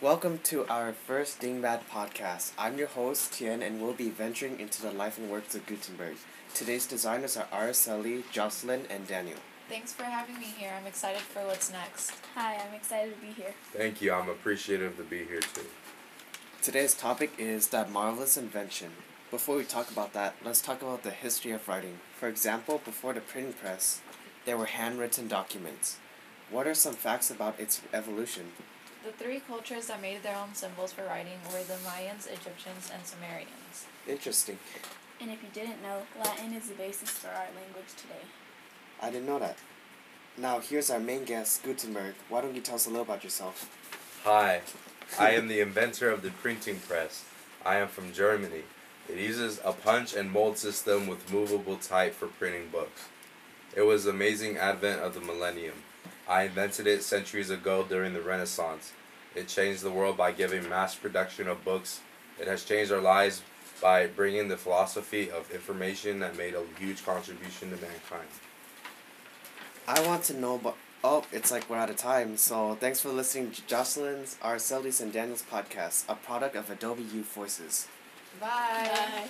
Welcome to our first Dingbat podcast. I'm your host, Tien, and we'll be venturing into the life and works of Gutenberg. Today's designers are Araceli, Jocelyn, and Daniel. Thanks for having me here. I'm excited for what's next. Hi, I'm excited to be here. Thank you. I'm appreciative to be here too. Today's topic is that marvelous invention. Before we talk about that, let's talk about the history of writing. For example, before the printing press, there were handwritten documents. What are some facts about its evolution? The three cultures that made their own symbols for writing were the Mayans, Egyptians, and Sumerians. Interesting. And if you didn't know, Latin is the basis for our language today. I didn't know that. Now, here's our main guest, Gutenberg. Why don't you tell us a little about yourself? Hi, I am the inventor of the printing press. I am from Germany. It uses a punch and mold system with movable type for printing books. It was the amazing advent of the millennium. I invented it centuries ago during the Renaissance. It changed the world by giving mass production of books. It has changed our lives by bringing the philosophy of information that made a huge contribution to mankind. I want to know but Oh, it's like we're out of time. So thanks for listening to Jocelyn's, Araceli's, and Daniel's podcast, a product of Adobe Youth Voices. Bye. Bye.